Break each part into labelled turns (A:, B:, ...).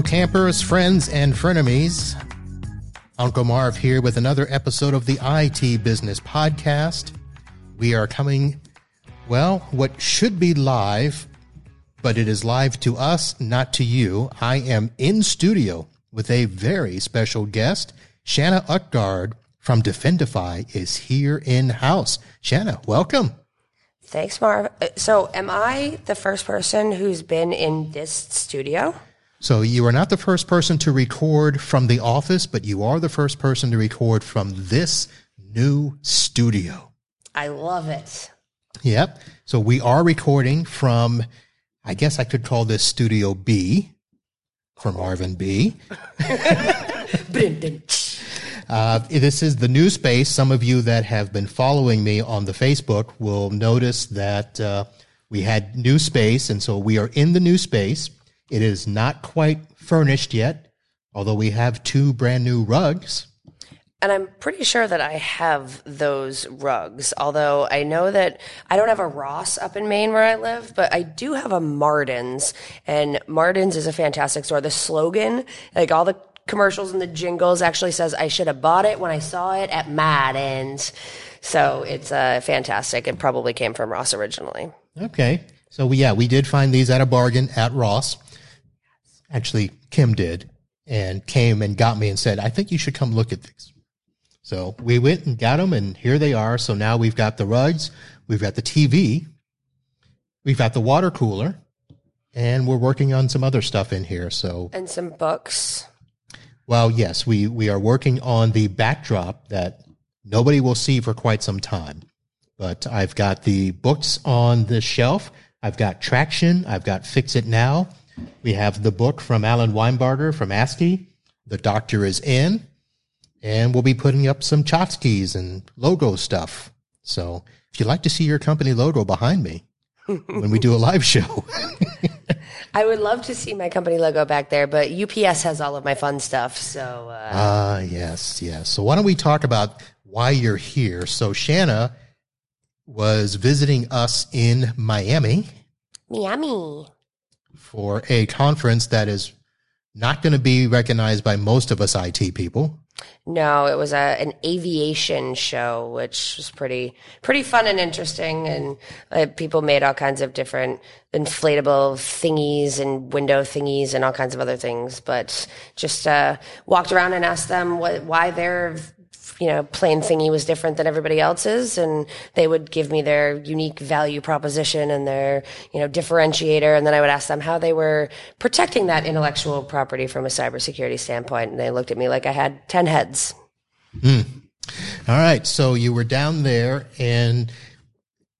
A: Hello, campers, friends, and frenemies. Uncle Marv here with another episode of the IT Business Podcast. We are coming, well, what should be live, but it is live to us, not to you. I am in studio with a very special guest. Shanna Utgard from Defendify is here in house. Shanna, welcome.
B: Thanks, Marv. Uh, So, am I the first person who's been in this studio?
A: So you are not the first person to record from the office, but you are the first person to record from this new studio.
B: I love it.
A: Yep. So we are recording from, I guess I could call this Studio B for Marvin Bee. Uh, this is the new space. Some of you that have been following me on the Facebook will notice that uh, we had new space, and so we are in the new space. It is not quite furnished yet, although we have two brand new rugs.
B: And I'm pretty sure that I have those rugs, although I know that I don't have a Ross up in Maine where I live, but I do have a Martin's. And Martin's is a fantastic store. The slogan, like all the commercials and the jingles actually says I should have bought it when I saw it at Martin's. So it's uh, fantastic. It probably came from Ross originally.
A: Okay. So we, yeah, we did find these at a bargain at Ross. Actually, Kim did and came and got me and said, I think you should come look at these. So we went and got them and here they are. So now we've got the rugs, we've got the TV, we've got the water cooler, and we're working on some other stuff in here. So,
B: And some books.
A: well, yes, we, we are working on the backdrop that nobody will see for quite some time. But I've got the books on the shelf. I've got Traction. I've got Fix It Now. We have the book from Alan Weinberger from ASCII. The Doctor is in. And we'll be putting up some tchotchkes and logo stuff. So if you'd like to see your company logo behind me when we do a live show,
B: I would love to see my company logo back there, but UPS has all of my fun stuff. So, uh,
A: Ah, yes, yes. So why don't we talk about why you're here? So Shanna was visiting us in Miami
B: Miami.
A: For a conference that is not going to be recognized by most of us IT people.
B: No, it was a, an aviation show, which was pretty pretty fun and interesting. And uh, people made all kinds of different inflatable thingies and window thingies and all kinds of other things. But just uh, walked around and asked them what, why their you know plain thingy was different than everybody else's, and they would give me their unique value proposition and their you know differentiator, and then I would ask them how they were protecting that intellectual property from a cybersecurity standpoint, and they looked at me like I had ten heads. Hmm.
A: All right. So you were down there and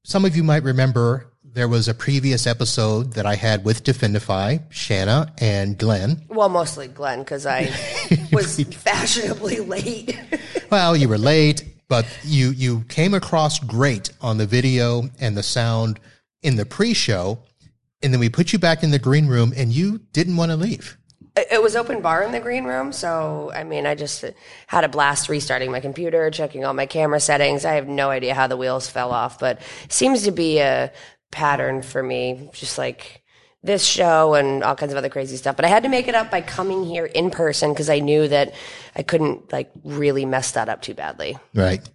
A: some of you might remember there was a previous episode that I had with Defendify, Shanna and Glenn.
B: Well, mostly Glenn, because I was fashionably late.
A: Well, you were late, but you you came across great on the video and the sound in the pre-show, and then we put you back in the green room, and you didn't want to leave.
B: It it was open bar in the green room, so I mean, I just had a blast restarting my computer, checking all my camera settings. I have no idea how the wheels fell off, but seems to be a pattern for me, just like this show and all kinds of other crazy stuff. But I had to make it up by coming here in person because I knew that I couldn't like really mess that up too badly.
A: Right.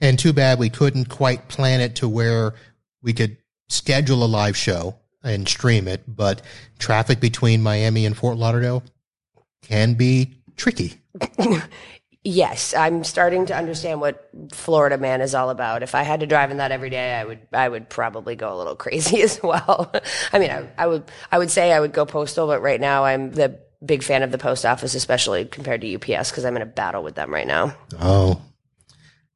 A: And too bad we couldn't quite plan it to where we could schedule a live show and stream it, but traffic between Miami and Fort Lauderdale can be tricky.
B: Yes, I'm starting to understand what Florida man is all about. If I had to drive in that every day, I would I would probably go a little crazy as well. I mean, I, I would I would say I would go postal, but right now I'm the big fan of the post office, especially compared to UPS, because I'm in a battle with them right now.
A: Oh,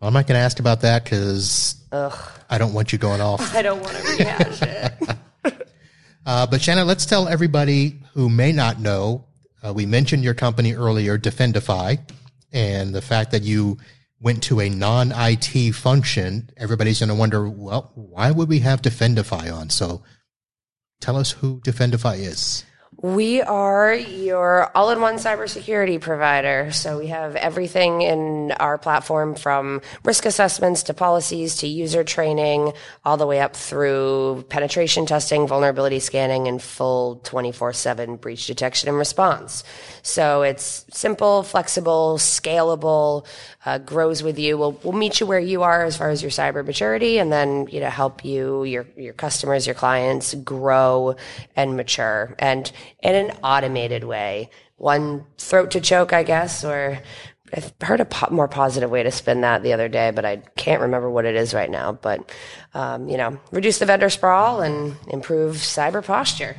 A: well, I'm not going to ask about that because I don't want you going off.
B: I don't want to rehash it.
A: Uh, but Shannon, let's tell everybody who may not know. Uh, we mentioned your company earlier, Defendify, and the fact that you went to a non-IT function. Everybody's going to wonder, well, why would we have Defendify on? So, tell us who Defendify is.
B: We are your all in one cybersecurity provider. So we have everything in our platform from risk assessments to policies to user training, all the way up through penetration testing, vulnerability scanning, and full 24 7 breach detection and response. So it's simple, flexible, scalable, uh, grows with you. We'll, we'll meet you where you are as far as your cyber maturity and then, you know, help you, your, your customers, your clients grow and mature and in an automated way. One throat to choke, I guess, or I've heard a po- more positive way to spin that the other day, but I can't remember what it is right now. But, um, you know, reduce the vendor sprawl and improve cyber posture.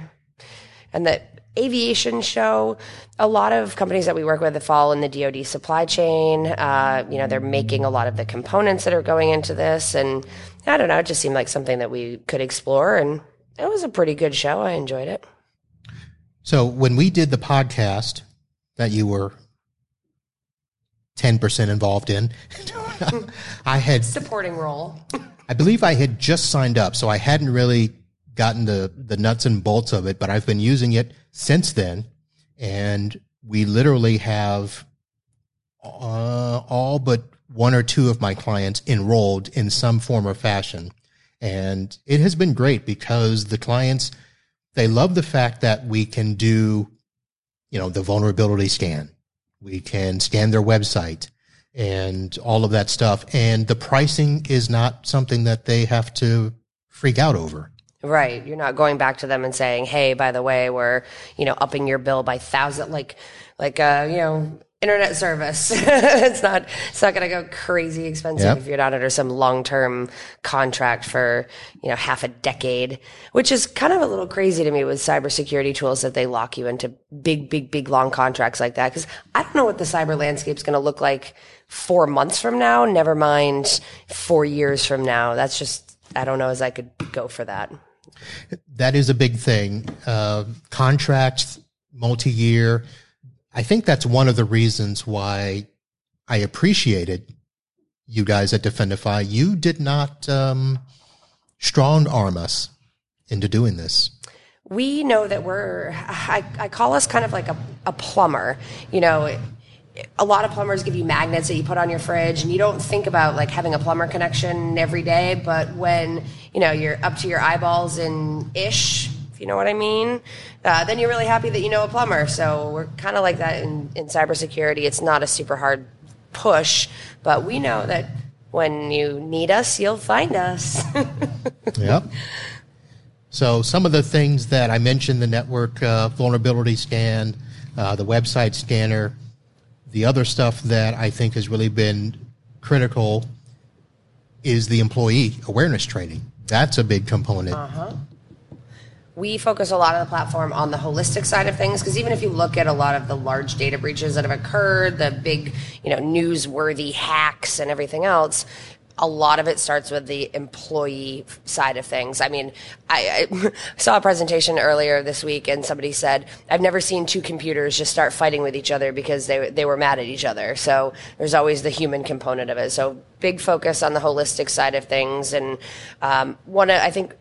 B: And that aviation show. A lot of companies that we work with that fall in the DoD supply chain. Uh, you know, they're making a lot of the components that are going into this, and I don't know. It just seemed like something that we could explore, and it was a pretty good show. I enjoyed it.
A: So when we did the podcast that you were 10% involved in, I had
B: supporting role.
A: I believe I had just signed up, so I hadn't really gotten the, the nuts and bolts of it, but I've been using it since then. And we literally have uh, all but one or two of my clients enrolled in some form or fashion. And it has been great because the clients, they love the fact that we can do, you know, the vulnerability scan. We can scan their website and all of that stuff. And the pricing is not something that they have to freak out over.
B: Right. You're not going back to them and saying, "Hey, by the way, we're you know upping your bill by thousand like like uh you know internet service. it's not it's not going to go crazy expensive yep. if you're not under some long term contract for you know half a decade, which is kind of a little crazy to me with cybersecurity tools that they lock you into big, big, big long contracts like that. Because I don't know what the cyber landscape is going to look like four months from now. Never mind four years from now. That's just I don't know as I could go for that.
A: That is a big thing. Uh, contracts, multi year. I think that's one of the reasons why I appreciated you guys at Defendify. You did not um, strong arm us into doing this
B: we know that we're I, I, call us kind of like a, a plumber you know a lot of plumbers give you magnets that you put on your fridge and you don't think about like having a plumber connection every day but when you know you're up to your eyeballs in ish if you know what i mean uh, then you're really happy that you know a plumber. So we're kind of like that in, in cybersecurity. It's not a super hard push but we know that when you need us you'll find us.
A: Yep. So some of the things that i mentioned the network uh, vulnerability scan uh, the website scanner the other stuff that I think has really been critical is the employee awareness training. That's a big component.
B: Uh-huh. We focus a lot of the platform on the holistic side of things because even if you look at a lot of the large data breaches that have occurred, the big, you know, newsworthy hacks and everything else, a lot of it starts with the employee side of things. I mean, I, I, saw a presentation earlier this week, and somebody said, "I've never seen two computers just start fighting with each other because they they were mad at each other." So there's always the human component of it. So big focus on the holistic side of things, and um, one I think.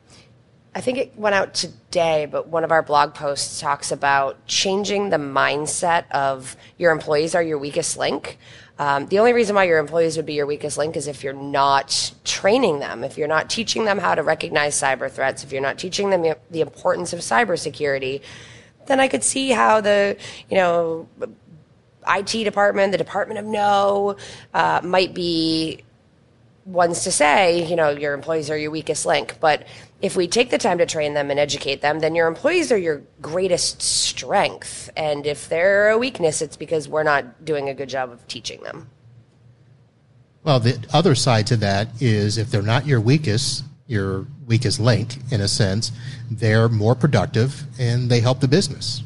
B: I think it went out today, but one of our blog posts talks about changing the mindset of your employees are your weakest link. Um, the only reason why your employees would be your weakest link is if you're not training them, if you're not teaching them how to recognize cyber threats, if you're not teaching them the importance of cybersecurity, then I could see how the, you know, IT department, the Department of No, uh, might be ones to say, you know, your employees are your weakest link. But if we take the time to train them and educate them, then your employees are your greatest strength. And if they're a weakness, it's because we're not doing a good job of teaching them.
A: Well, the other side to that is if they're not your weakest, your weakest link in a sense, they're more productive and they help the business.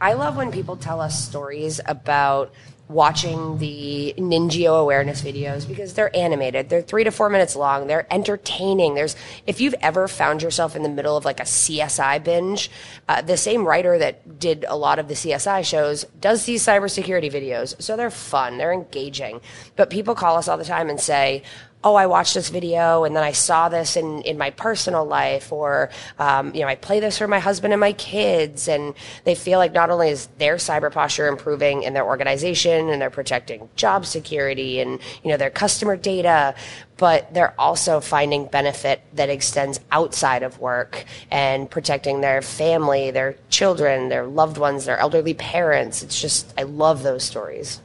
B: I love when people tell us stories about watching the NINJIO awareness videos because they're animated. They're three to four minutes long. They're entertaining. There's, if you've ever found yourself in the middle of like a CSI binge, uh, the same writer that did a lot of the CSI shows does these cybersecurity videos. So they're fun. They're engaging. But people call us all the time and say, oh, I watched this video and then I saw this in, in my personal life, or, um, you know, I play this for my husband and my kids. And they feel like not only is their cyber posture improving in their organization and they're protecting job security and, you know, their customer data, but they're also finding benefit that extends outside of work and protecting their family, their children, their loved ones, their elderly parents. It's just, I love those stories.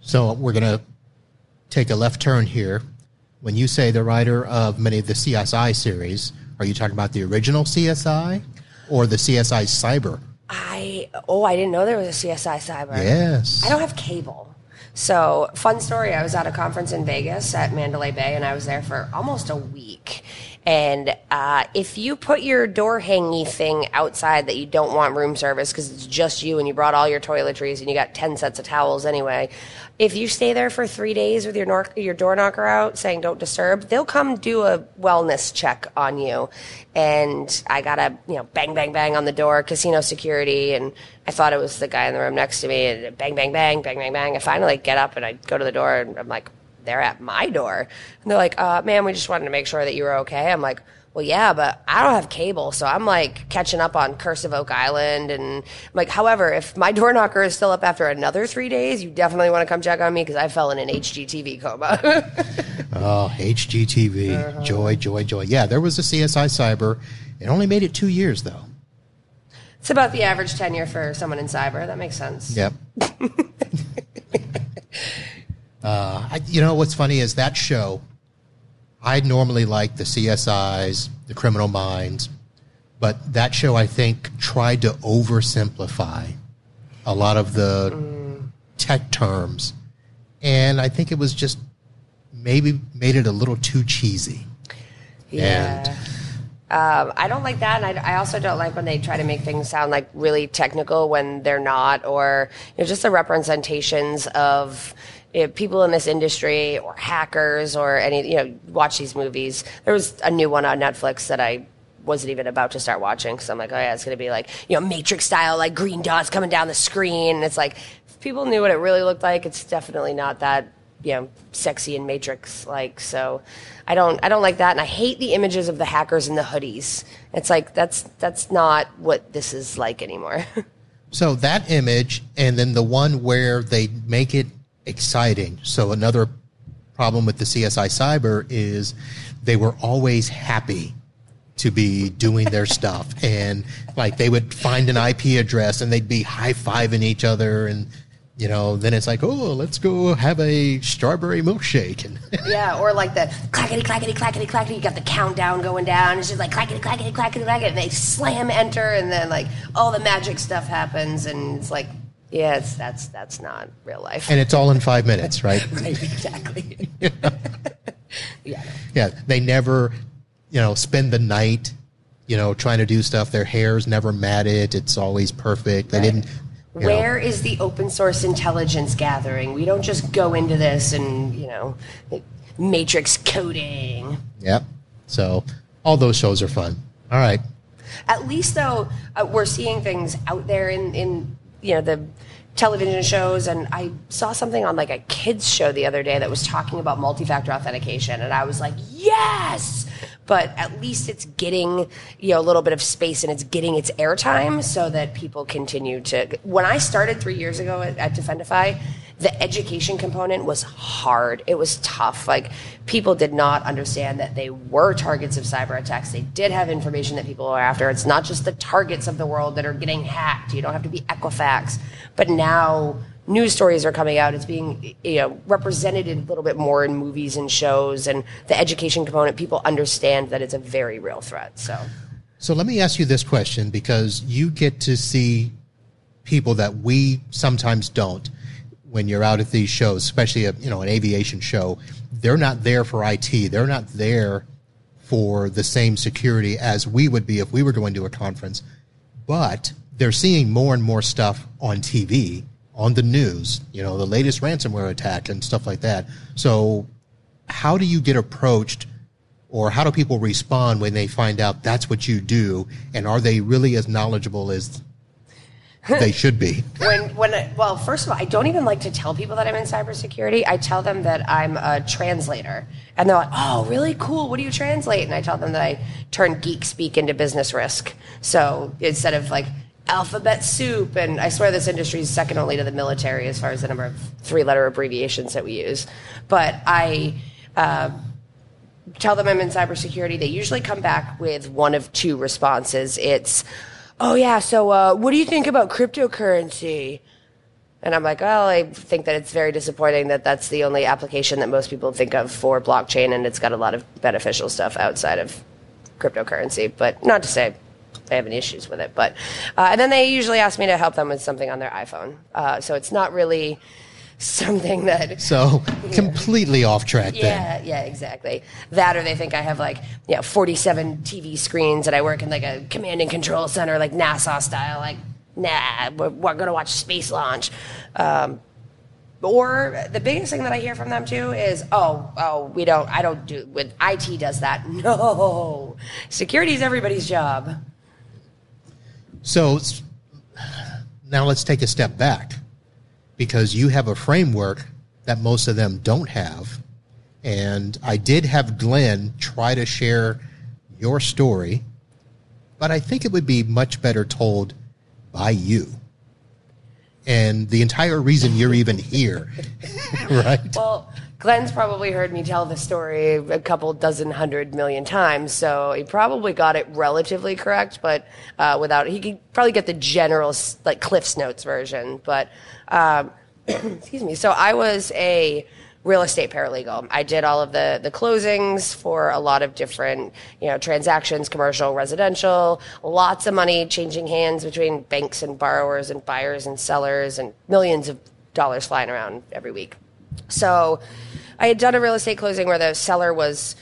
A: So we're going to take a left turn here. When you say the writer of many of the CSI series, are you talking about the original CSI or the CSI Cyber?
B: I oh, I didn't know there was a CSI Cyber.
A: Yes.
B: I don't have cable. So, fun story. I was at a conference in Vegas at Mandalay Bay, and I was there for almost a week. And uh, if you put your door hangy thing outside that you don't want room service because it's just you and you brought all your toiletries and you got 10 sets of towels anyway, if you stay there for three days with your, nor- your door knocker out saying don't disturb, they'll come do a wellness check on you. And I got a, you know, bang, bang, bang on the door, casino security. And I thought it was the guy in the room next to me. And bang, bang, bang, bang, bang, bang. I finally get up and I go to the door and I'm like, they're at my door. And they're like, uh, ma'am, we just wanted to make sure that you were okay. I'm like, well, yeah, but I don't have cable, so I'm like catching up on Curse of Oak Island, and I'm like, however, if my door knocker is still up after another three days, you definitely want to come check on me because I fell in an HGTV coma.
A: oh, HGTV, uh-huh. joy, joy, joy. Yeah, there was a CSI Cyber. It only made it two years though.
B: It's about the average tenure for someone in cyber. That makes sense.
A: Yep. uh, I, you know what's funny is that show I normally like the CSIs, the Criminal Minds, but that show I think tried to oversimplify a lot of the mm. tech terms, and I think it was just maybe made it a little too cheesy.
B: Yeah. And, um, I don't like that, and I, I, also don't like when they try to make things sound like really technical when they're not, or you know, just the representations of you know, people in this industry or hackers or any, you know, watch these movies. There was a new one on Netflix that I wasn't even about to start watching because I'm like, oh yeah, it's going to be like, you know, Matrix style, like green dots coming down the screen. And it's like, if people knew what it really looked like, it's definitely not that, you know, sexy and Matrix like. So I don't, I don't like that. And I hate the images of the hackers in the hoodies. It's like, that's, that's not what this is like anymore.
A: so that image and then the one where they make it exciting. So another problem with the CSI Cyber is they were always happy to be doing their stuff. And like they would find an IP address and they'd be high fiving each other and you know then it's like oh let's go have a strawberry milkshake. And
B: yeah or like the clackety clackety clackety clackety you got the countdown going down. It's just like clackety clackety clackety clackety and they slam enter and then like all the magic stuff happens and it's like Yes, that's that's not real life.
A: And it's all in five minutes, right?
B: right, exactly.
A: yeah. Yeah. They never, you know, spend the night, you know, trying to do stuff. Their hair's never matted. It's always perfect. They right. didn't.
B: Where know. is the open source intelligence gathering? We don't just go into this and, you know, matrix coding.
A: Yep. So all those shows are fun. All right.
B: At least, though, uh, we're seeing things out there in, in you know the television shows and I saw something on like a kids show the other day that was talking about multi-factor authentication and I was like, "Yes!" But at least it's getting, you know, a little bit of space and it's getting its airtime so that people continue to When I started 3 years ago at, at Defendify, the education component was hard. It was tough. Like people did not understand that they were targets of cyber attacks. They did have information that people are after. It's not just the targets of the world that are getting hacked. You don't have to be Equifax. But now news stories are coming out. It's being you know represented a little bit more in movies and shows, and the education component. People understand that it's a very real threat. So,
A: so let me ask you this question because you get to see people that we sometimes don't when you're out at these shows, especially a, you know an aviation show, they're not there for IT. They're not there for the same security as we would be if we were going to a conference. But they're seeing more and more stuff on TV, on the news, you know, the latest ransomware attack and stuff like that. So, how do you get approached, or how do people respond when they find out that's what you do, and are they really as knowledgeable as they should be?
B: when when well, first of all, I don't even like to tell people that I'm in cybersecurity. I tell them that I'm a translator, and they're like, "Oh, really cool? What do you translate?" And I tell them that I turn geek speak into business risk. So instead of like alphabet soup, and I swear this industry is second only to the military as far as the number of three-letter abbreviations that we use. But I. Uh, tell them I'm in cybersecurity, they usually come back with one of two responses. It's, oh yeah, so uh, what do you think about cryptocurrency? And I'm like, well, I think that it's very disappointing that that's the only application that most people think of for blockchain, and it's got a lot of beneficial stuff outside of cryptocurrency. But not to say I have any issues with it. But uh, and then they usually ask me to help them with something on their iPhone. Uh, so it's not really something that
A: So, completely off track then.
B: yeah, yeah, exactly. That or they think I have like, you know, 47 TV screens and I work in like a command and control center, like NASA style. Like, nah, we're, we're going to watch space launch. Um, or the biggest thing that I hear from them too is, oh, oh, we don't, I don't do, with IT does that. No. Security is everybody's job.
A: So now let's take a step back because you have a framework that most of them don't have. And I did have Glenn try to share your story, but I think it would be much better told by you. And the entire reason you're even here, right?
B: Well, Glenn's probably heard me tell the story a couple dozen hundred million times, so he probably got it relatively correct, but uh, without he could probably get the general like Cliff's Notes version. But um, excuse me. So I was a real estate paralegal. I did all of the the closings for a lot of different you know transactions, commercial, residential, lots of money changing hands between banks and borrowers and buyers and sellers, and millions of dollars flying around every week. So I had done a real estate closing where the seller was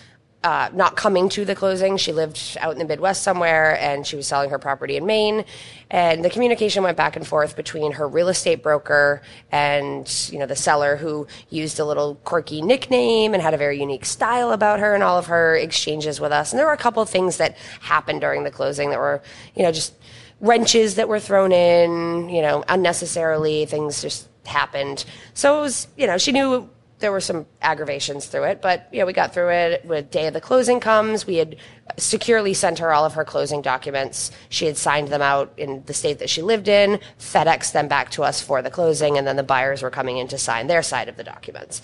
B: uh, not coming to the closing. She lived out in the Midwest somewhere and she was selling her property in Maine. And the communication went back and forth between her real estate broker and, you know, the seller who used a little quirky nickname and had a very unique style about her and all of her exchanges with us. And there were a couple of things that happened during the closing that were, you know, just wrenches that were thrown in, you know, unnecessarily. Things just happened. So it was, you know, she knew there were some aggravations through it, but know, we got through it. The day of the closing comes, we had securely sent her all of her closing documents. She had signed them out in the state that she lived in, FedEx them back to us for the closing, and then the buyers were coming in to sign their side of the documents.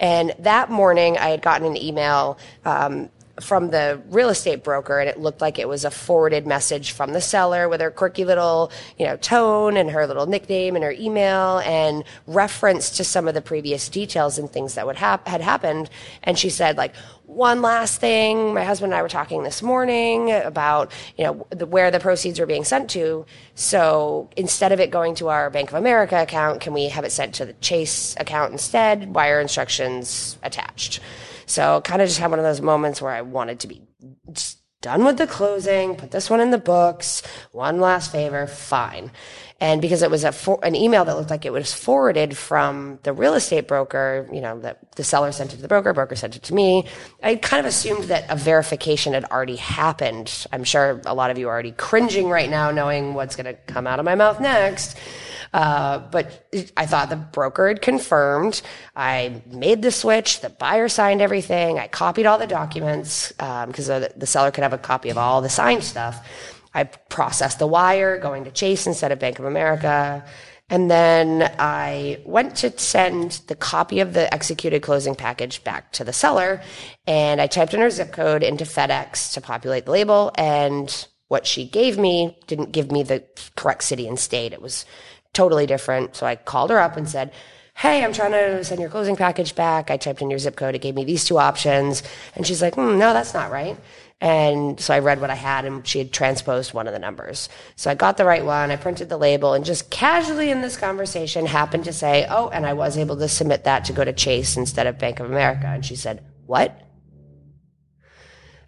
B: And that morning, I had gotten an email um, from the real estate broker and it looked like it was a forwarded message from the seller with her quirky little you know tone and her little nickname and her email and reference to some of the previous details and things that would hap- had happened. And she said like one last thing. My husband and i were talking this morning about you know the, where the proceeds were being sent to. So instead of it going to our bank of america account can we have it sent to the chase account instead? Wire instructions attached so kind of just had one of those moments where I wanted to be done with the closing, put this one in the books, one last favor, fine. And because it was a for, an email that looked like it was forwarded from the real estate broker, you know, that the seller sent it to the broker, broker sent it to me, I kind of assumed that a verification had already happened. I'm sure a lot of you are already cringing right now knowing what's going to come out of my mouth next. Uh, but I thought the broker had confirmed. I made the switch. The buyer signed everything. I copied all the documents because the, the seller could have a copy of all the signed stuff. I processed the wire going to Chase instead of Bank of America. And then I went to send the copy of the executed closing package back to the seller. And I typed in her zip code into FedEx to populate the label. And what she gave me didn't give me the correct city and state. It was totally different. So I called her up and said, Hey, I'm trying to send your closing package back. I typed in your zip code. It gave me these two options. And she's like, hmm, no, that's not right. And so I read what I had and she had transposed one of the numbers. So I got the right one. I printed the label and just casually in this conversation happened to say, Oh, and I was able to submit that to go to Chase instead of Bank of America. And she said, What?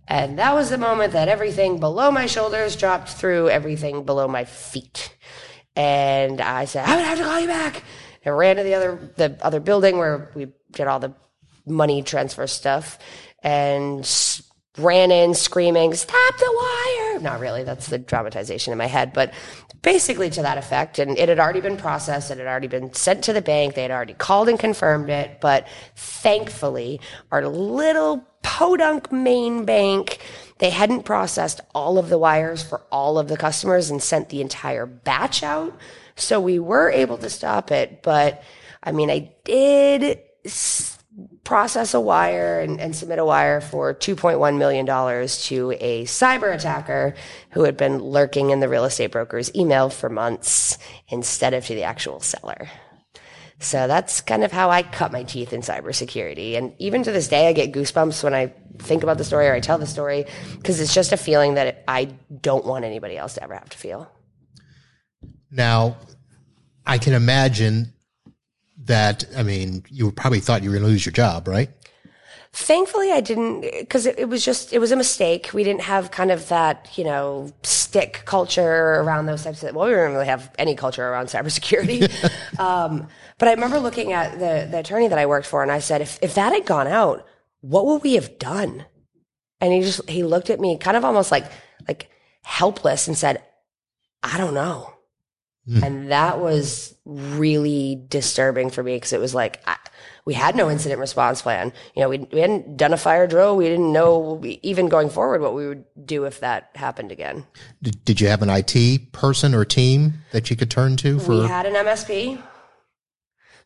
B: And that was the moment that everything below my shoulders dropped through everything below my feet. And I said, I'm gonna have to call you back. I ran to the other the other building where we did all the money transfer stuff and ran in screaming, "Stop the wire!" Not really. That's the dramatization in my head, but basically to that effect. And it had already been processed. It had already been sent to the bank. They had already called and confirmed it. But thankfully, our little podunk Maine bank, they hadn't processed all of the wires for all of the customers and sent the entire batch out. So we were able to stop it. But I mean, I did s- process a wire and, and submit a wire for $2.1 million to a cyber attacker who had been lurking in the real estate broker's email for months instead of to the actual seller. So that's kind of how I cut my teeth in cybersecurity. And even to this day, I get goosebumps when I think about the story or I tell the story because it's just a feeling that I don't want anybody else to ever have to feel.
A: Now, I can imagine that. I mean, you probably thought you were going to lose your job, right?
B: Thankfully, I didn't because it, it was just it was a mistake. We didn't have kind of that you know stick culture around those types of. Well, we didn't really have any culture around cybersecurity. um, but I remember looking at the the attorney that I worked for, and I said, if if that had gone out, what would we have done? And he just he looked at me, kind of almost like like helpless, and said, I don't know. Hmm. And that was really disturbing for me because it was like I, we had no incident response plan. You know, we, we hadn't done a fire drill. We didn't know even going forward what we would do if that happened again.
A: Did, did you have an IT person or team that you could turn to for?
B: We had an MSP.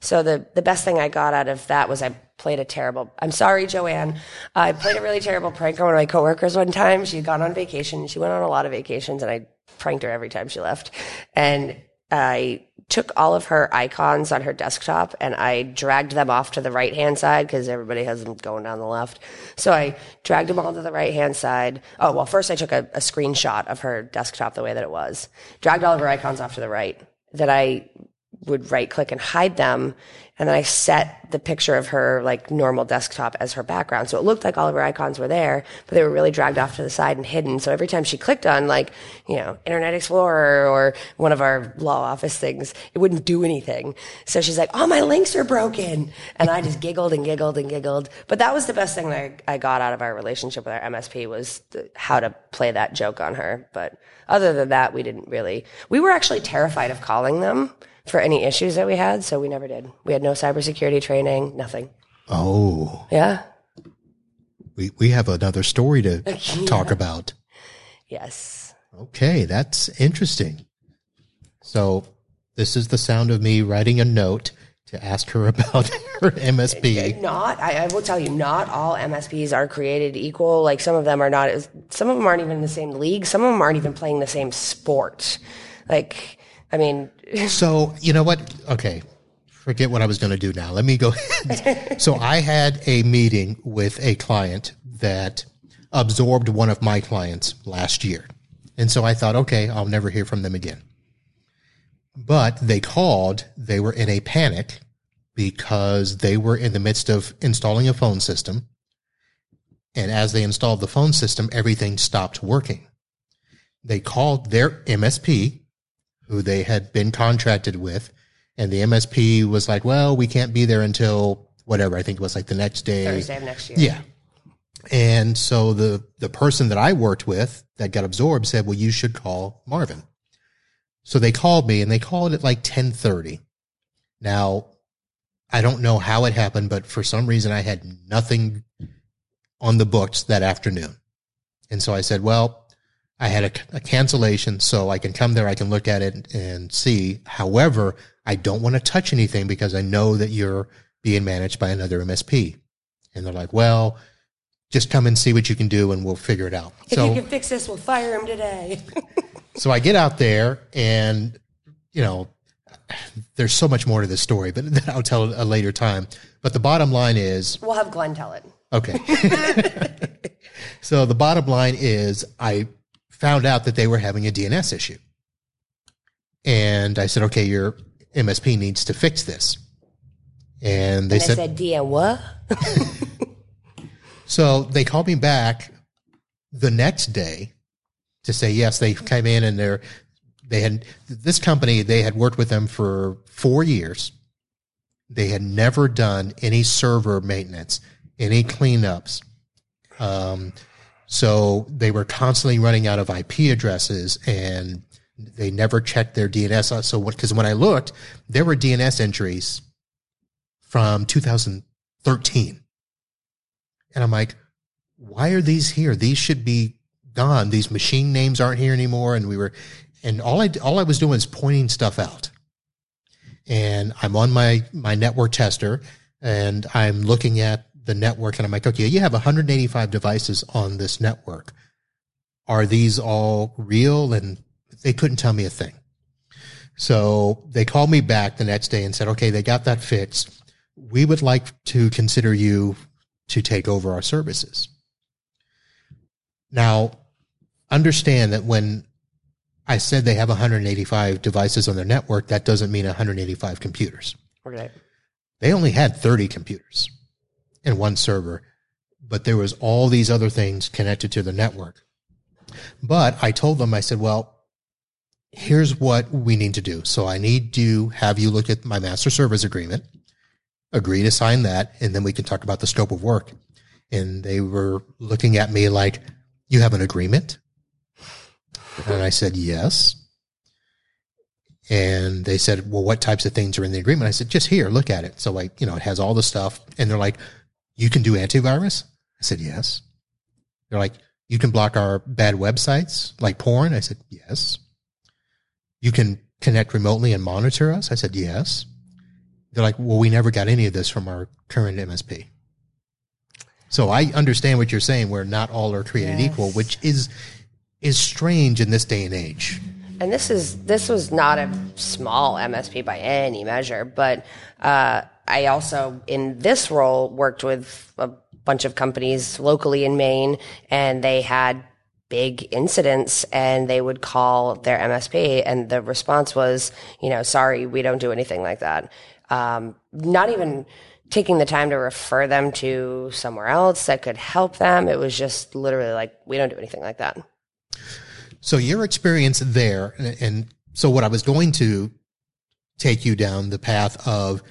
B: So the the best thing I got out of that was I played a terrible. I'm sorry, Joanne. I played a really terrible prank on one of my coworkers one time. She had gone on vacation. She went on a lot of vacations, and I pranked her every time she left. And I took all of her icons on her desktop and I dragged them off to the right hand side because everybody has them going down the left. So I dragged them all to the right hand side. Oh, well, first I took a, a screenshot of her desktop the way that it was, dragged all of her icons off to the right. Then I would right click and hide them. And then I set the picture of her like normal desktop as her background. So it looked like all of her icons were there, but they were really dragged off to the side and hidden. So every time she clicked on like, you know, Internet Explorer or one of our law office things, it wouldn't do anything. So she's like, oh, my links are broken. And I just giggled and giggled and giggled. But that was the best thing that I, I got out of our relationship with our MSP was the, how to play that joke on her. But other than that, we didn't really, we were actually terrified of calling them for any issues that we had, so we never did. We had no cybersecurity training, nothing.
A: Oh,
B: Yeah.
A: we, we have another story to talk about.
B: Yes.
A: Okay, that's interesting. So this is the sound of me writing a note to ask her about her MSP.
B: Not, I, I will tell you, not all MSPs are created equal. Like some of them are not, some of them aren't even in the same league. Some of them aren't even playing the same sport. Like, I mean,
A: So you know what? Okay, forget what I was going to do now. Let me go. so I had a meeting with a client that absorbed one of my clients last year, and so I thought, okay, I'll never hear from them again. But they called. They were in a panic because they were in the midst of installing a phone system. And as they installed the phone system, everything stopped working. They called their MSP, who they had been contracted with, and the MSP was like, "Well, we can't be there until whatever. I think it was like the next day."
B: Thursday of next year.
A: Yeah. And so the the person that I worked with that got absorbed said, "Well, you should call Marvin." So they called me, and they called at like ten thirty. Now, I don't know how it happened, but for some reason, I had nothing on the books that afternoon, and so I said, "Well." I had a, a cancellation, so I can come there, I can look at it and see. However, I don't want to touch anything because I know that you're being managed by another MSP. And they're like, well, just come and see what you can do and we'll figure it out.
B: If
A: so,
B: you can fix this, we'll fire him today.
A: so I get out there and, you know, there's so much more to this story, but that I'll tell it a later time. But the bottom line is,
B: we'll have Glenn tell it.
A: Okay. so the bottom line is I found out that they were having a DNS issue. And I said, okay, your MSP needs to fix this. And they
B: And I
A: said,
B: said, Dia, what?
A: so they called me back the next day to say, yes, they came in and they're, they had, this company, they had worked with them for four years They had never done any server maintenance, any cleanups. Um, so they were constantly running out of IP addresses and they never checked their DNS. Uh, so what because when I looked, there were DNS entries from 2013. And I'm like, why are these here? These should be gone. These machine names aren't here anymore. And we were, and all I, all I was doing is pointing stuff out. And I'm on my, my network tester and I'm looking at the network and I'm like, okay, you have 185 devices on this network. Are these all real? And they couldn't tell me a thing. So they called me back the next day and said, okay, they got that fixed. We would like to consider you to take over our services. Now, understand that when I said they have 185 devices on their network, that doesn't mean 185 computers.
B: Okay.
A: They only had 30 computers and one server, but there was all these other things connected to the network. But I told them, I said, well, here's what we need to do. So I need to have you look at my master service agreement, agree to sign that, and then we can talk about the scope of work. And they were looking at me like, you have an agreement? And I said, yes. And they said, well, what types of things are in the agreement? I said, just here, look at it. So like, you know, it has all the stuff. And they're like, you can do antivirus? I said, yes. They're like, you can block our bad websites like porn? I said, yes. You can connect remotely and monitor us? I said, yes. They're like, well, we never got any of this from our current MSP. So I understand what you're saying, where not all are created yes. equal, which is is strange in this day and age.
B: And this is this was not a small MSP by any measure, but uh, I also in this role worked with a bunch of companies locally in Maine, and they had big incidents and they would call their MSP and the response was, you know, sorry, we don't do anything like that. Um, not even taking the time to refer them to somewhere else that could help them. It was just literally like, we don't do anything like that.
A: So your experience there, and so what I was going to take you down the path of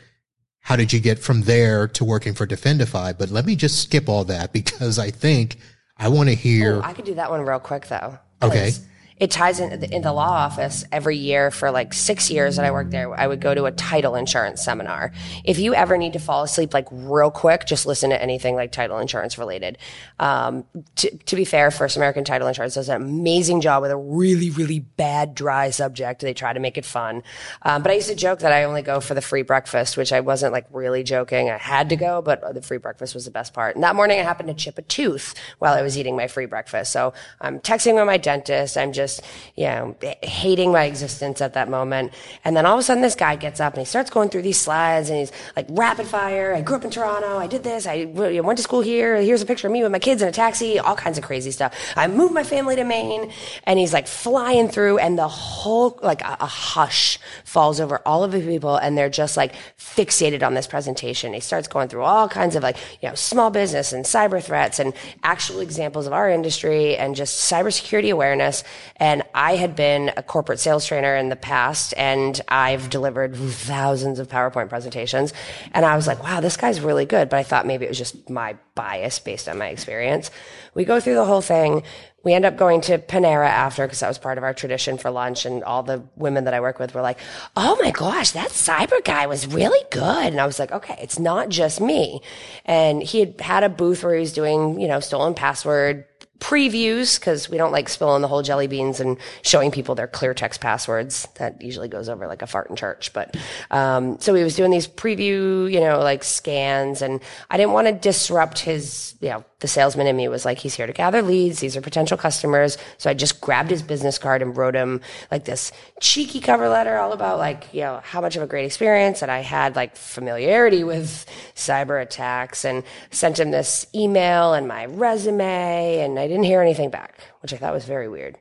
A: how did you get from there to working for Defendify? But let me just skip all that because I think I want to hear.
B: Oh, I could do that one real quick though.
A: Okay
B: it ties in in the law office every year for like six years that I worked there. I would go to a title insurance seminar. If you ever need to fall asleep like real quick, just listen to anything like title insurance related. Um, to, to be fair, First American Title Insurance does an amazing job with a really, really bad, dry subject. They try to make it fun. Um, but I used to joke that I only go for the free breakfast, which I wasn't like really joking. I had to go, but the free breakfast was the best part. And that morning I happened to chip a tooth while I was eating my free breakfast. So I'm texting with my dentist. I'm just just, you know, hating my existence at that moment. And then all of a sudden this guy gets up and he starts going through these slides and he's like rapid fire. I grew up in Toronto. I did this. I went to school here. Here's a picture of me with my kids in a taxi, all kinds of crazy stuff. I moved my family to Maine and he's like flying through and the whole, like a, a hush falls over all of the people and they're just like fixated on this presentation. He starts going through all kinds of like, you know, small business and cyber threats and actual examples of our industry and just cybersecurity awareness. And I had been a corporate sales trainer in the past and I've delivered thousands of PowerPoint presentations. And I was like, wow, this guy's really good. But I thought maybe it was just my bias based on my experience. We go through the whole thing. We end up going to Panera after because that was part of our tradition for lunch. And all the women that I work with were like, Oh my gosh, that cyber guy was really good. And I was like, okay, it's not just me. And he had had a booth where he was doing, you know, stolen password previews because we don't like spilling the whole jelly beans and showing people their clear text passwords. That usually goes over like a fart in church. But um, so he was doing these preview, you know, like scans, and I didn't want to disrupt his, you know, the salesman in me was like, he's here to gather leads. These are potential customers. So I just grabbed his business card and wrote him like this cheeky cover letter all about like, you know, how much of a great experience that I had like familiarity with cyber attacks and sent him this email and my resume. And I didn't hear anything back, which I thought was very weird.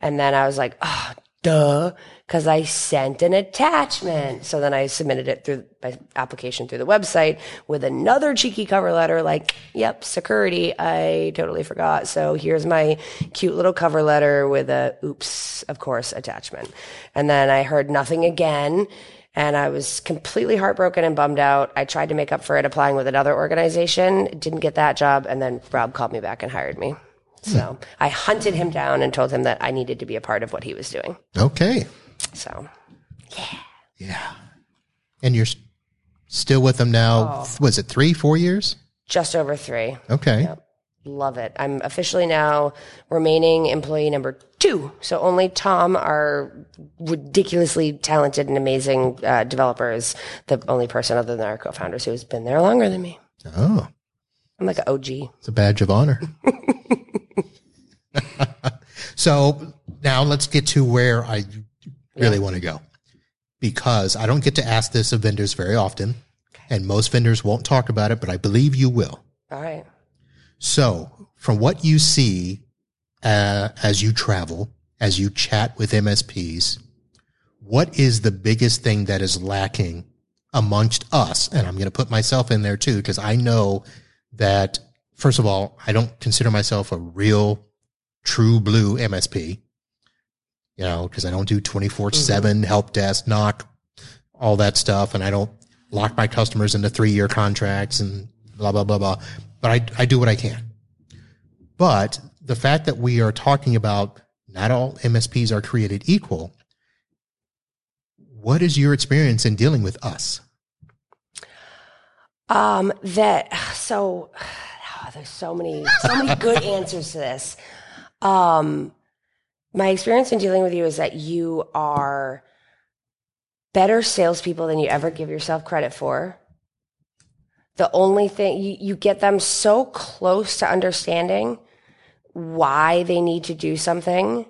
B: And then I was like, oh, duh, because I sent an attachment. So then I submitted it through my application through the website with another cheeky cover letter, like, yep, security. I totally forgot. So here's my cute little cover letter with a oops, of course, attachment. And then I heard nothing again. And I was completely heartbroken and bummed out. I tried to make up for it applying with another organization, didn't get that job. And then Rob called me back and hired me. So I hunted him down and told him that I needed to be a part of what he was doing.
A: Okay.
B: So
A: Yeah. Yeah. And you're s- still with him now. Was it three, four years?
B: just over three.
A: Okay.
B: Love it. I'm officially now remaining employee number two. So only Tom, our ridiculously talented and amazing uh, developer, is the only person other than our co-founders who's been there longer than me.
A: Oh,
B: I'm like an OG.
A: it's a badge of honor. so now let's get to where I really want to go because I don't get to ask this of vendors very often, and most vendors won't talk about it, but I believe you will.
B: All right.
A: So, from what you see uh, as you travel, as you chat with MSPs, what is the biggest thing that is lacking amongst us? And I'm going to put myself in there too, because I know that, first of all, I don't consider myself a real true blue MSP, you know, because I don't do 24 7 help desk, NOC, all that stuff. And I don't lock my customers into three year contracts and blah, blah, blah, blah. But I, I do what I can. But the fact that we are talking about not all MSPs are created equal, what is your experience in dealing with us?
B: Um, that so oh, there's so many so many good answers to this. Um, my experience in dealing with you is that you are better salespeople than you ever give yourself credit for. The only thing you, you get them so close to understanding why they need to do something,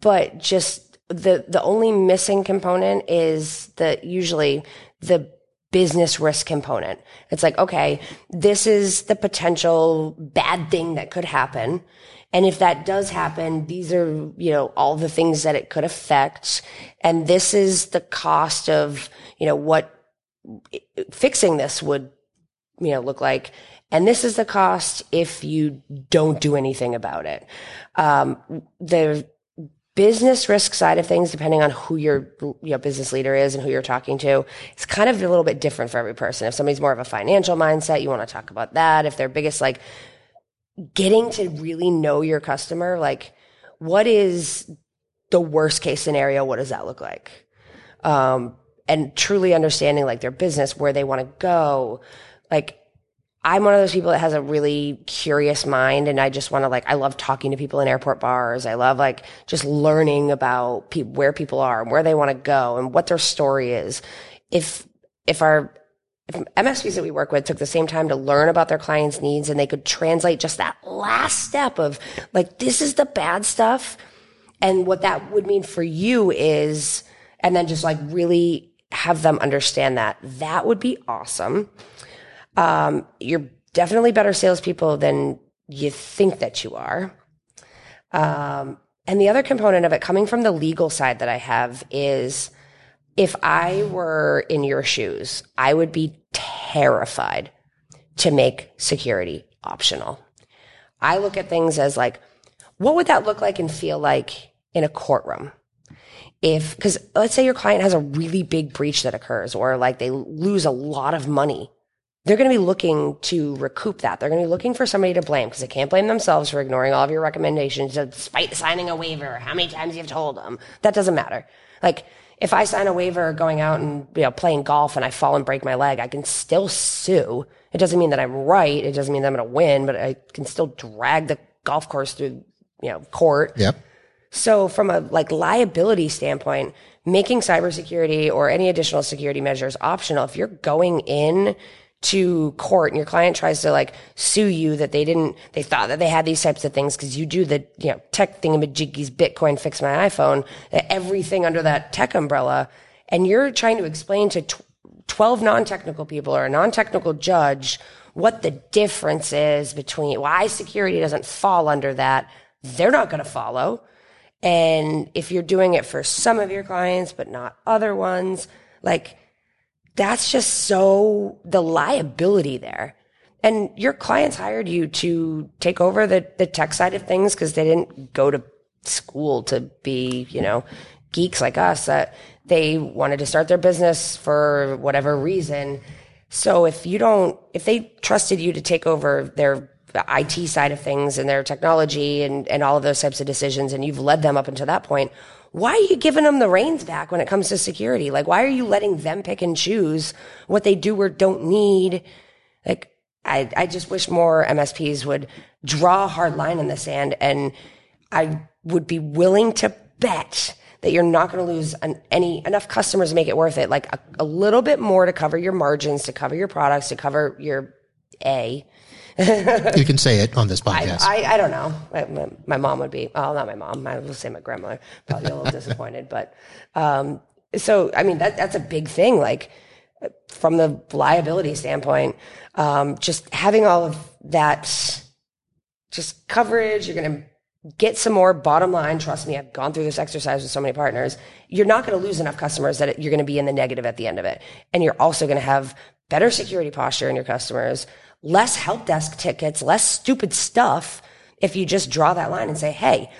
B: but just the the only missing component is the usually the business risk component. It's like, okay, this is the potential bad thing that could happen. And if that does happen, these are, you know, all the things that it could affect. And this is the cost of, you know, what fixing this would, you know, look like. And this is the cost if you don't do anything about it. Um, the business risk side of things, depending on who your you know, business leader is and who you're talking to, it's kind of a little bit different for every person. If somebody's more of a financial mindset, you want to talk about that. If their biggest like getting to really know your customer, like what is the worst case scenario? What does that look like? Um, and truly understanding like their business, where they want to go. Like I'm one of those people that has a really curious mind and I just want to like, I love talking to people in airport bars. I love like just learning about pe- where people are and where they want to go and what their story is. If, if our, MSPs that we work with took the same time to learn about their clients' needs and they could translate just that last step of like, this is the bad stuff. And what that would mean for you is, and then just like really have them understand that, that would be awesome um, you're definitely better salespeople than you think that you are. Um, and the other component of it coming from the legal side that I have is if I were in your shoes, I would be terrified to make security optional. I look at things as like, what would that look like and feel like in a courtroom? If, cause let's say your client has a really big breach that occurs or like they lose a lot of money they're going to be looking to recoup that. They're going to be looking for somebody to blame because they can't blame themselves for ignoring all of your recommendations despite signing a waiver. How many times you've told them that doesn't matter. Like if I sign a waiver going out and you know playing golf and I fall and break my leg, I can still sue. It doesn't mean that I'm right. It doesn't mean that I'm going to win, but I can still drag the golf course through you know court.
A: Yep.
B: So from a like liability standpoint, making cybersecurity or any additional security measures optional, if you're going in to court and your client tries to like sue you that they didn't, they thought that they had these types of things because you do the, you know, tech thingamajiggies, Bitcoin, fix my iPhone, everything under that tech umbrella. And you're trying to explain to tw- 12 non-technical people or a non-technical judge what the difference is between why security doesn't fall under that. They're not going to follow. And if you're doing it for some of your clients, but not other ones, like that's just so the liability there. And your clients hired you to take over the, the tech side of things because they didn't go to school to be, you know, geeks like us that they wanted to start their business for whatever reason. So if you don't, if they trusted you to take over their IT side of things and their technology and, and all of those types of decisions, and you've led them up until that point, why are you giving them the reins back when it comes to security? Like, why are you letting them pick and choose what they do or don't need? Like, I, I just wish more MSPs would draw a hard line in the sand and I would be willing to bet that you're not going to lose an, any enough customers to make it worth it. Like a, a little bit more to cover your margins, to cover your products, to cover your A.
A: you can say it on this podcast.
B: I, I, I don't know. My, my, my, mom would be, oh, not my mom. I will say my grandmother, probably a little disappointed. But, um, so, I mean, that, that's a big thing. Like, from the liability standpoint, um, just having all of that, just coverage, you're going to get some more bottom line. Trust me, I've gone through this exercise with so many partners. You're not going to lose enough customers that you're going to be in the negative at the end of it. And you're also going to have better security posture in your customers, less help desk tickets, less stupid stuff. If you just draw that line and say, Hey,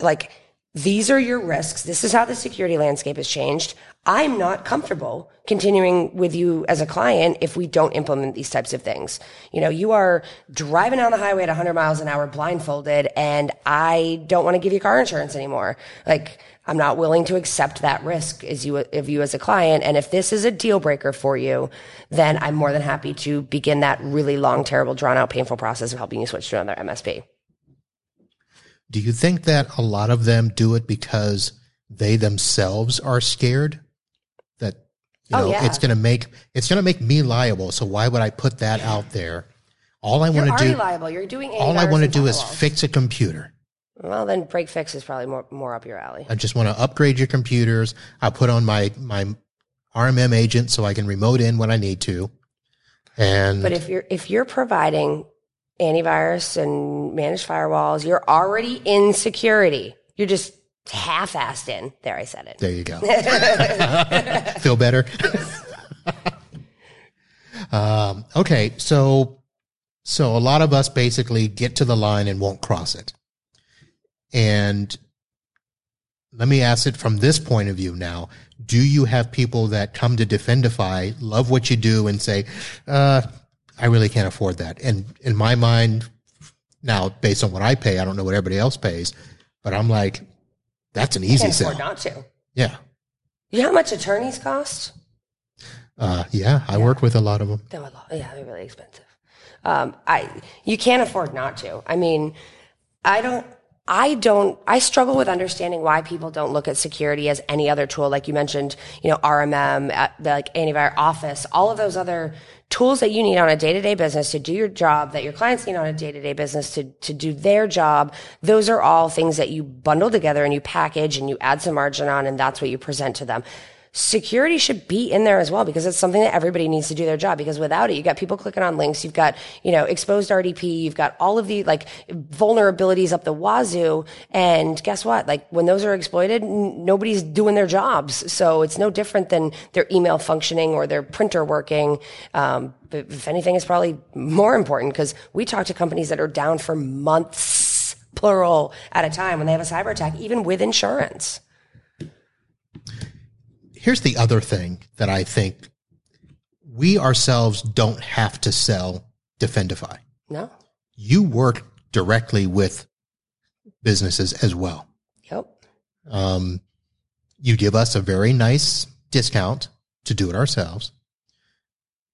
B: like, these are your risks. This is how the security landscape has changed. I'm not comfortable continuing with you as a client if we don't implement these types of things. You know, you are driving down the highway at 100 miles an hour blindfolded and I don't want to give you car insurance anymore. Like, I'm not willing to accept that risk as you, of you as a client. And if this is a deal breaker for you, then I'm more than happy to begin that really long, terrible, drawn out, painful process of helping you switch to another MSP.
A: Do you think that a lot of them do it because they themselves are scared? That you oh, know, oh, yeah. it's going to make it's going to make me liable. So why would I put that out there? All I want to do
B: liable. You're doing
A: all I want to do is fix a computer.
B: Well, then break fix is probably more more up your alley.
A: I just want to upgrade your computers. I put on my my RMM agent so I can remote in when I need to. And
B: but if you're if you're providing antivirus and managed firewalls, you're already in security. You're just half-assed in. There, I said it.
A: There you go. Feel better. um, okay, so so a lot of us basically get to the line and won't cross it. And let me ask it from this point of view now. Do you have people that come to Defendify, love what you do, and say, uh, I really can't afford that? And in my mind, now based on what I pay, I don't know what everybody else pays, but I'm like, that's an easy sell.
B: not to.
A: Yeah.
B: You know how much attorneys cost?
A: Uh, yeah, I yeah. work with a lot of them.
B: They're a lot, yeah, they're really expensive. Um, I you can't afford not to. I mean, I don't. I don't, I struggle with understanding why people don't look at security as any other tool. Like you mentioned, you know, RMM, uh, like antivirus office, all of those other tools that you need on a day-to-day business to do your job that your clients need on a day-to-day business to, to do their job. Those are all things that you bundle together and you package and you add some margin on and that's what you present to them security should be in there as well because it's something that everybody needs to do their job because without it you got people clicking on links you've got you know exposed rdp you've got all of the like vulnerabilities up the wazoo and guess what? Like when those are exploited n- nobody's doing their jobs. So it's no different than their email functioning or their printer working. Um, if anything it's probably more important because we talk to companies that are down for months plural at a time when they have a cyber attack even with insurance
A: here's the other thing that I think we ourselves don't have to sell Defendify.
B: No.
A: You work directly with businesses as well.
B: Yep.
A: Um, you give us a very nice discount to do it ourselves.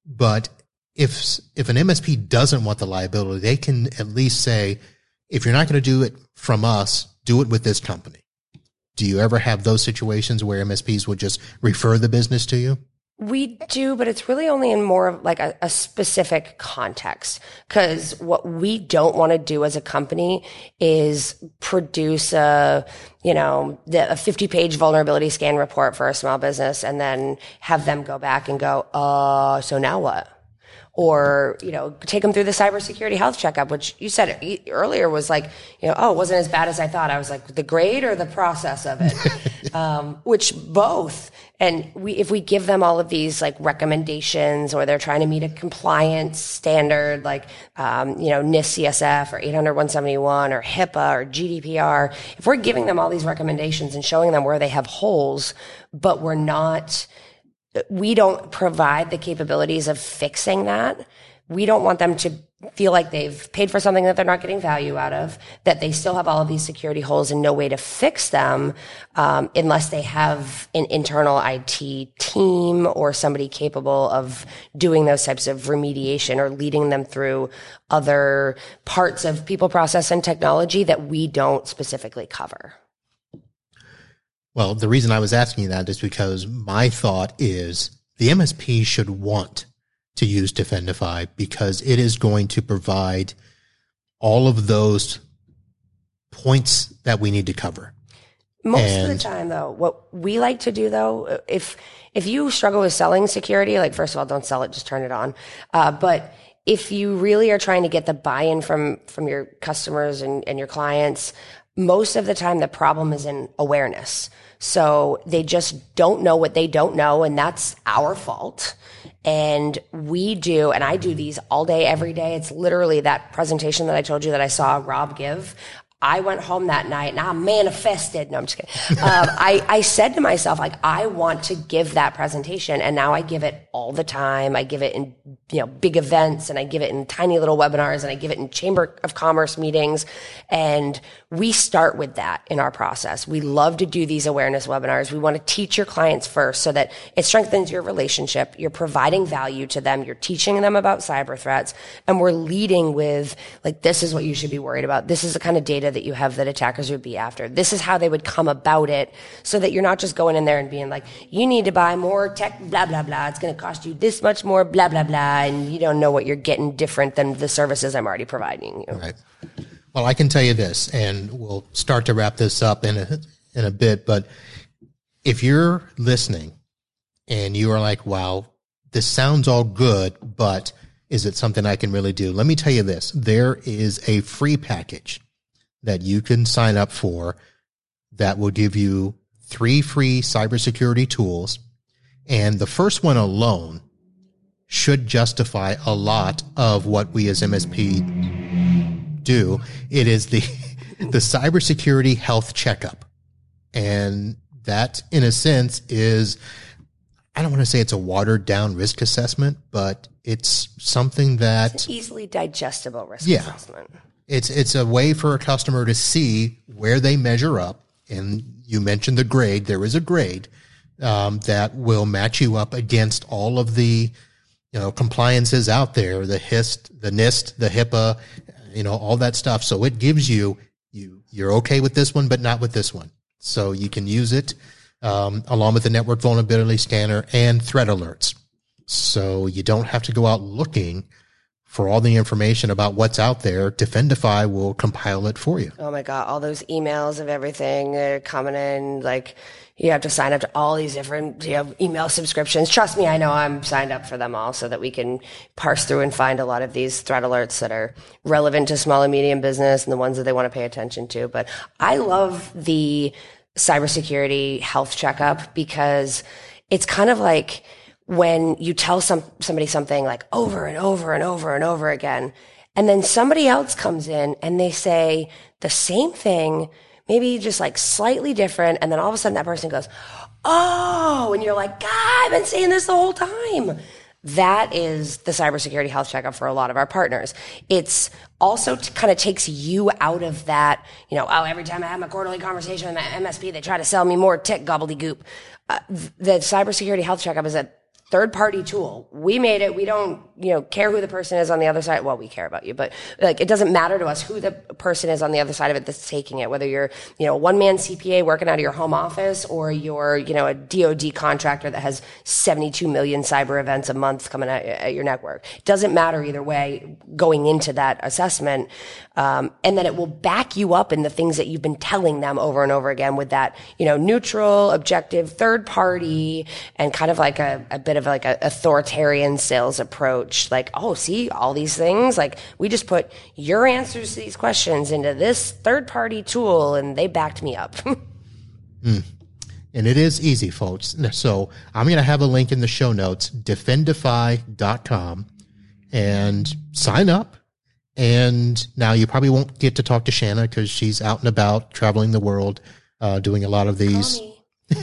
A: But if if an MSP doesn't want the liability, they can at least say, if you're not going to do it from us, do it with this company. Do you ever have those situations where MSPs would just refer the business to you?
B: We do, but it's really only in more of like a, a specific context. Cause what we don't want to do as a company is produce a, you know, the, a 50 page vulnerability scan report for a small business and then have them go back and go, uh, so now what? Or you know take them through the cybersecurity health checkup which you said earlier was like you know oh it wasn't as bad as i thought. I was like the grade or the process of it? Um, which both. And we, if we give them all of these like recommendations or they're trying to meet a compliance standard, like, um, you know, NIST CSF or 800 171 or HIPAA or GDPR, if we're giving them all these recommendations and showing them where they have holes, but we're not, we don't provide the capabilities of fixing that. We don't want them to feel like they've paid for something that they're not getting value out of, that they still have all of these security holes and no way to fix them um, unless they have an internal IT team or somebody capable of doing those types of remediation or leading them through other parts of people, process, and technology that we don't specifically cover.
A: Well, the reason I was asking you that is because my thought is the MSP should want to use Defendify because it is going to provide all of those points that we need to cover.
B: Most and, of the time, though, what we like to do, though, if if you struggle with selling security, like first of all, don't sell it, just turn it on. Uh, but if you really are trying to get the buy-in from from your customers and, and your clients, most of the time the problem is in awareness. So they just don't know what they don't know, and that's our fault. And we do, and I do these all day, every day. It's literally that presentation that I told you that I saw Rob give. I went home that night and I manifested. No, I'm just kidding. um, I, I said to myself, like, I want to give that presentation. And now I give it all the time. I give it in, you know, big events and I give it in tiny little webinars and I give it in chamber of commerce meetings. And we start with that in our process. We love to do these awareness webinars. We want to teach your clients first so that it strengthens your relationship. You're providing value to them. You're teaching them about cyber threats and we're leading with like, this is what you should be worried about. This is the kind of data data that you have that attackers would be after. This is how they would come about it so that you're not just going in there and being like, you need to buy more tech, blah, blah, blah. It's going to cost you this much more, blah, blah, blah. And you don't know what you're getting different than the services I'm already providing you.
A: Right. Well, I can tell you this, and we'll start to wrap this up in a, in a bit, but if you're listening and you are like, wow, this sounds all good, but is it something I can really do? Let me tell you this. There is a free package that you can sign up for that will give you three free cybersecurity tools. And the first one alone should justify a lot of what we as MSP do. It is the, the cybersecurity health checkup. And that, in a sense, is, I don't want to say it's a watered down risk assessment, but it's something that
B: it's easily digestible risk yeah, assessment.
A: It's it's a way for a customer to see where they measure up. And you mentioned the grade. There is a grade um, that will match you up against all of the you know compliances out there, the HIST, the NIST, the HIPAA, you know all that stuff. So it gives you you you're okay with this one, but not with this one. So you can use it um, along with the network vulnerability scanner and threat alerts. So you don't have to go out looking for all the information about what's out there, Defendify will compile it for you.
B: Oh my God, all those emails of everything are coming in. Like, you have to sign up to all these different you know, email subscriptions. Trust me, I know I'm signed up for them all so that we can parse through and find a lot of these threat alerts that are relevant to small and medium business and the ones that they want to pay attention to. But I love the cybersecurity health checkup because it's kind of like, when you tell some, somebody something like over and over and over and over again, and then somebody else comes in and they say the same thing, maybe just like slightly different. And then all of a sudden that person goes, Oh, and you're like, God, I've been saying this the whole time. That is the cybersecurity health checkup for a lot of our partners. It's also t- kind of takes you out of that, you know, oh, every time I have my quarterly conversation with my MSP, they try to sell me more tech gobbledygook. Uh, the cybersecurity health checkup is a third party tool. We made it. We don't, you know, care who the person is on the other side. Well, we care about you, but like it doesn't matter to us who the person is on the other side of it that's taking it, whether you're, you know, one man CPA working out of your home office or you're, you know, a DOD contractor that has 72 million cyber events a month coming at, at your network. It doesn't matter either way going into that assessment. Um, and then it will back you up in the things that you've been telling them over and over again with that, you know, neutral, objective, third party and kind of like a, a bit of like an authoritarian sales approach. Like, oh, see all these things. Like we just put your answers to these questions into this third party tool and they backed me up.
A: mm. And it is easy, folks. So I'm going to have a link in the show notes, defendify.com, and sign up. And now you probably won't get to talk to Shanna because she's out and about traveling the world, uh, doing a lot of these.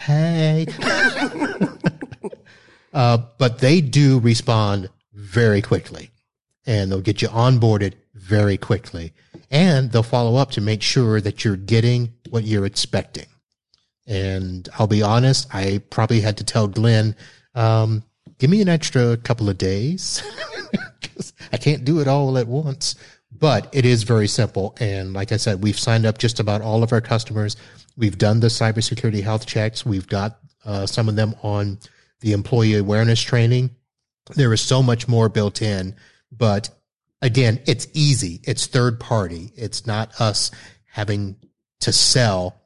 A: Hey. uh, but they do respond very quickly and they'll get you onboarded very quickly. And they'll follow up to make sure that you're getting what you're expecting. And I'll be honest, I probably had to tell Glenn, um, give me an extra couple of days. 'Cause I can't do it all at once. But it is very simple. And like I said, we've signed up just about all of our customers. We've done the cybersecurity health checks. We've got uh, some of them on the employee awareness training. There is so much more built in, but again, it's easy. It's third party. It's not us having to sell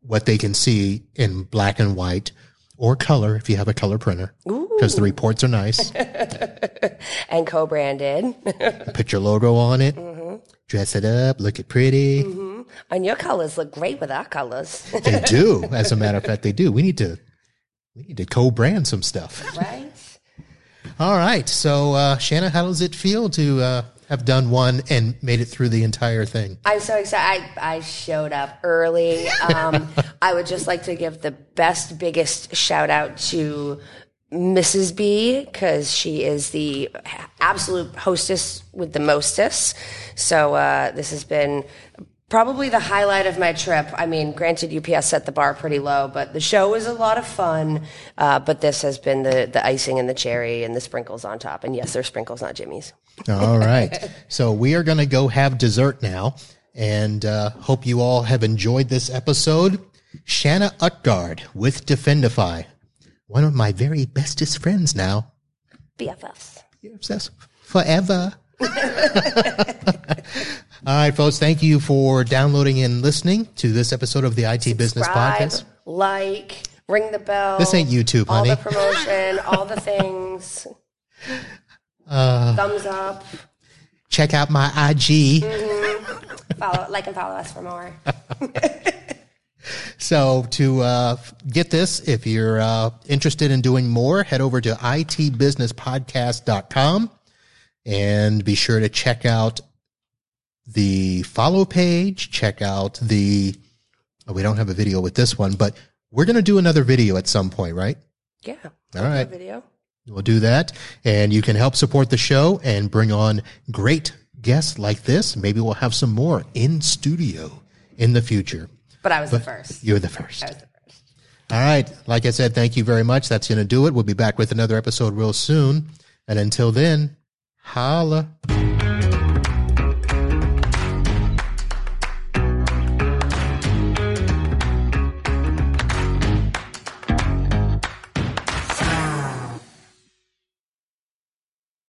A: what they can see in black and white or color if you have a color printer because the reports are nice.
B: And co-branded.
A: Put your logo on it,
B: Mm-hmm.
A: dress it up, look it pretty.
B: and your colors look great with our colors.
A: They do. As a matter of fact, they do. We need to we need to co-brand some stuff.
B: right?
A: All right. So, uh, Shanna, how does it feel to uh, have done one and made it through the entire thing?
B: I'm so excited. I, I showed up early. Um, I would just like to give the best, biggest shout out to Mrs. B because she is the absolute hostess with the mostest. So uh, this has been probably the highlight of my trip. I mean, granted, UPS set the bar pretty low, but the show was a lot of fun. Uh, but this has been the the icing and the cherry and the sprinkles on top. And yes, they're sprinkles, not jimmies.
A: All right. So we are going to go have dessert now and uh, hope you all have enjoyed this episode. Shanna Utgard with Defendify, one of my very bestest friends now.
B: BFFs.
A: You're obsessed forever. all right, folks. Thank you for downloading and listening to this episode of the IT Business Podcast.
B: like, ring the bell.
A: This ain't YouTube,
B: all
A: honey.
B: the promotion, all the things.
A: Uh,
B: Thumbs up.
A: Check out my IG.
B: Follow, like, and follow us for more.
A: So to uh, get this, if you're uh, interested in doing more, head over to itbusinesspodcast.com and be sure to check out the follow page. Check out the, oh, we don't have a video with this one, but we're going to do another video at some point, right?
B: Yeah.
A: All right.
B: Video.
A: We'll do that. And you can help support the show and bring on great guests like this. Maybe we'll have some more in studio in the future.
B: But I was the first.
A: You're the first.
B: I was the first.
A: All right. Like I said, thank you very much. That's going to do it. We'll be back with another episode real soon. And until then, holla.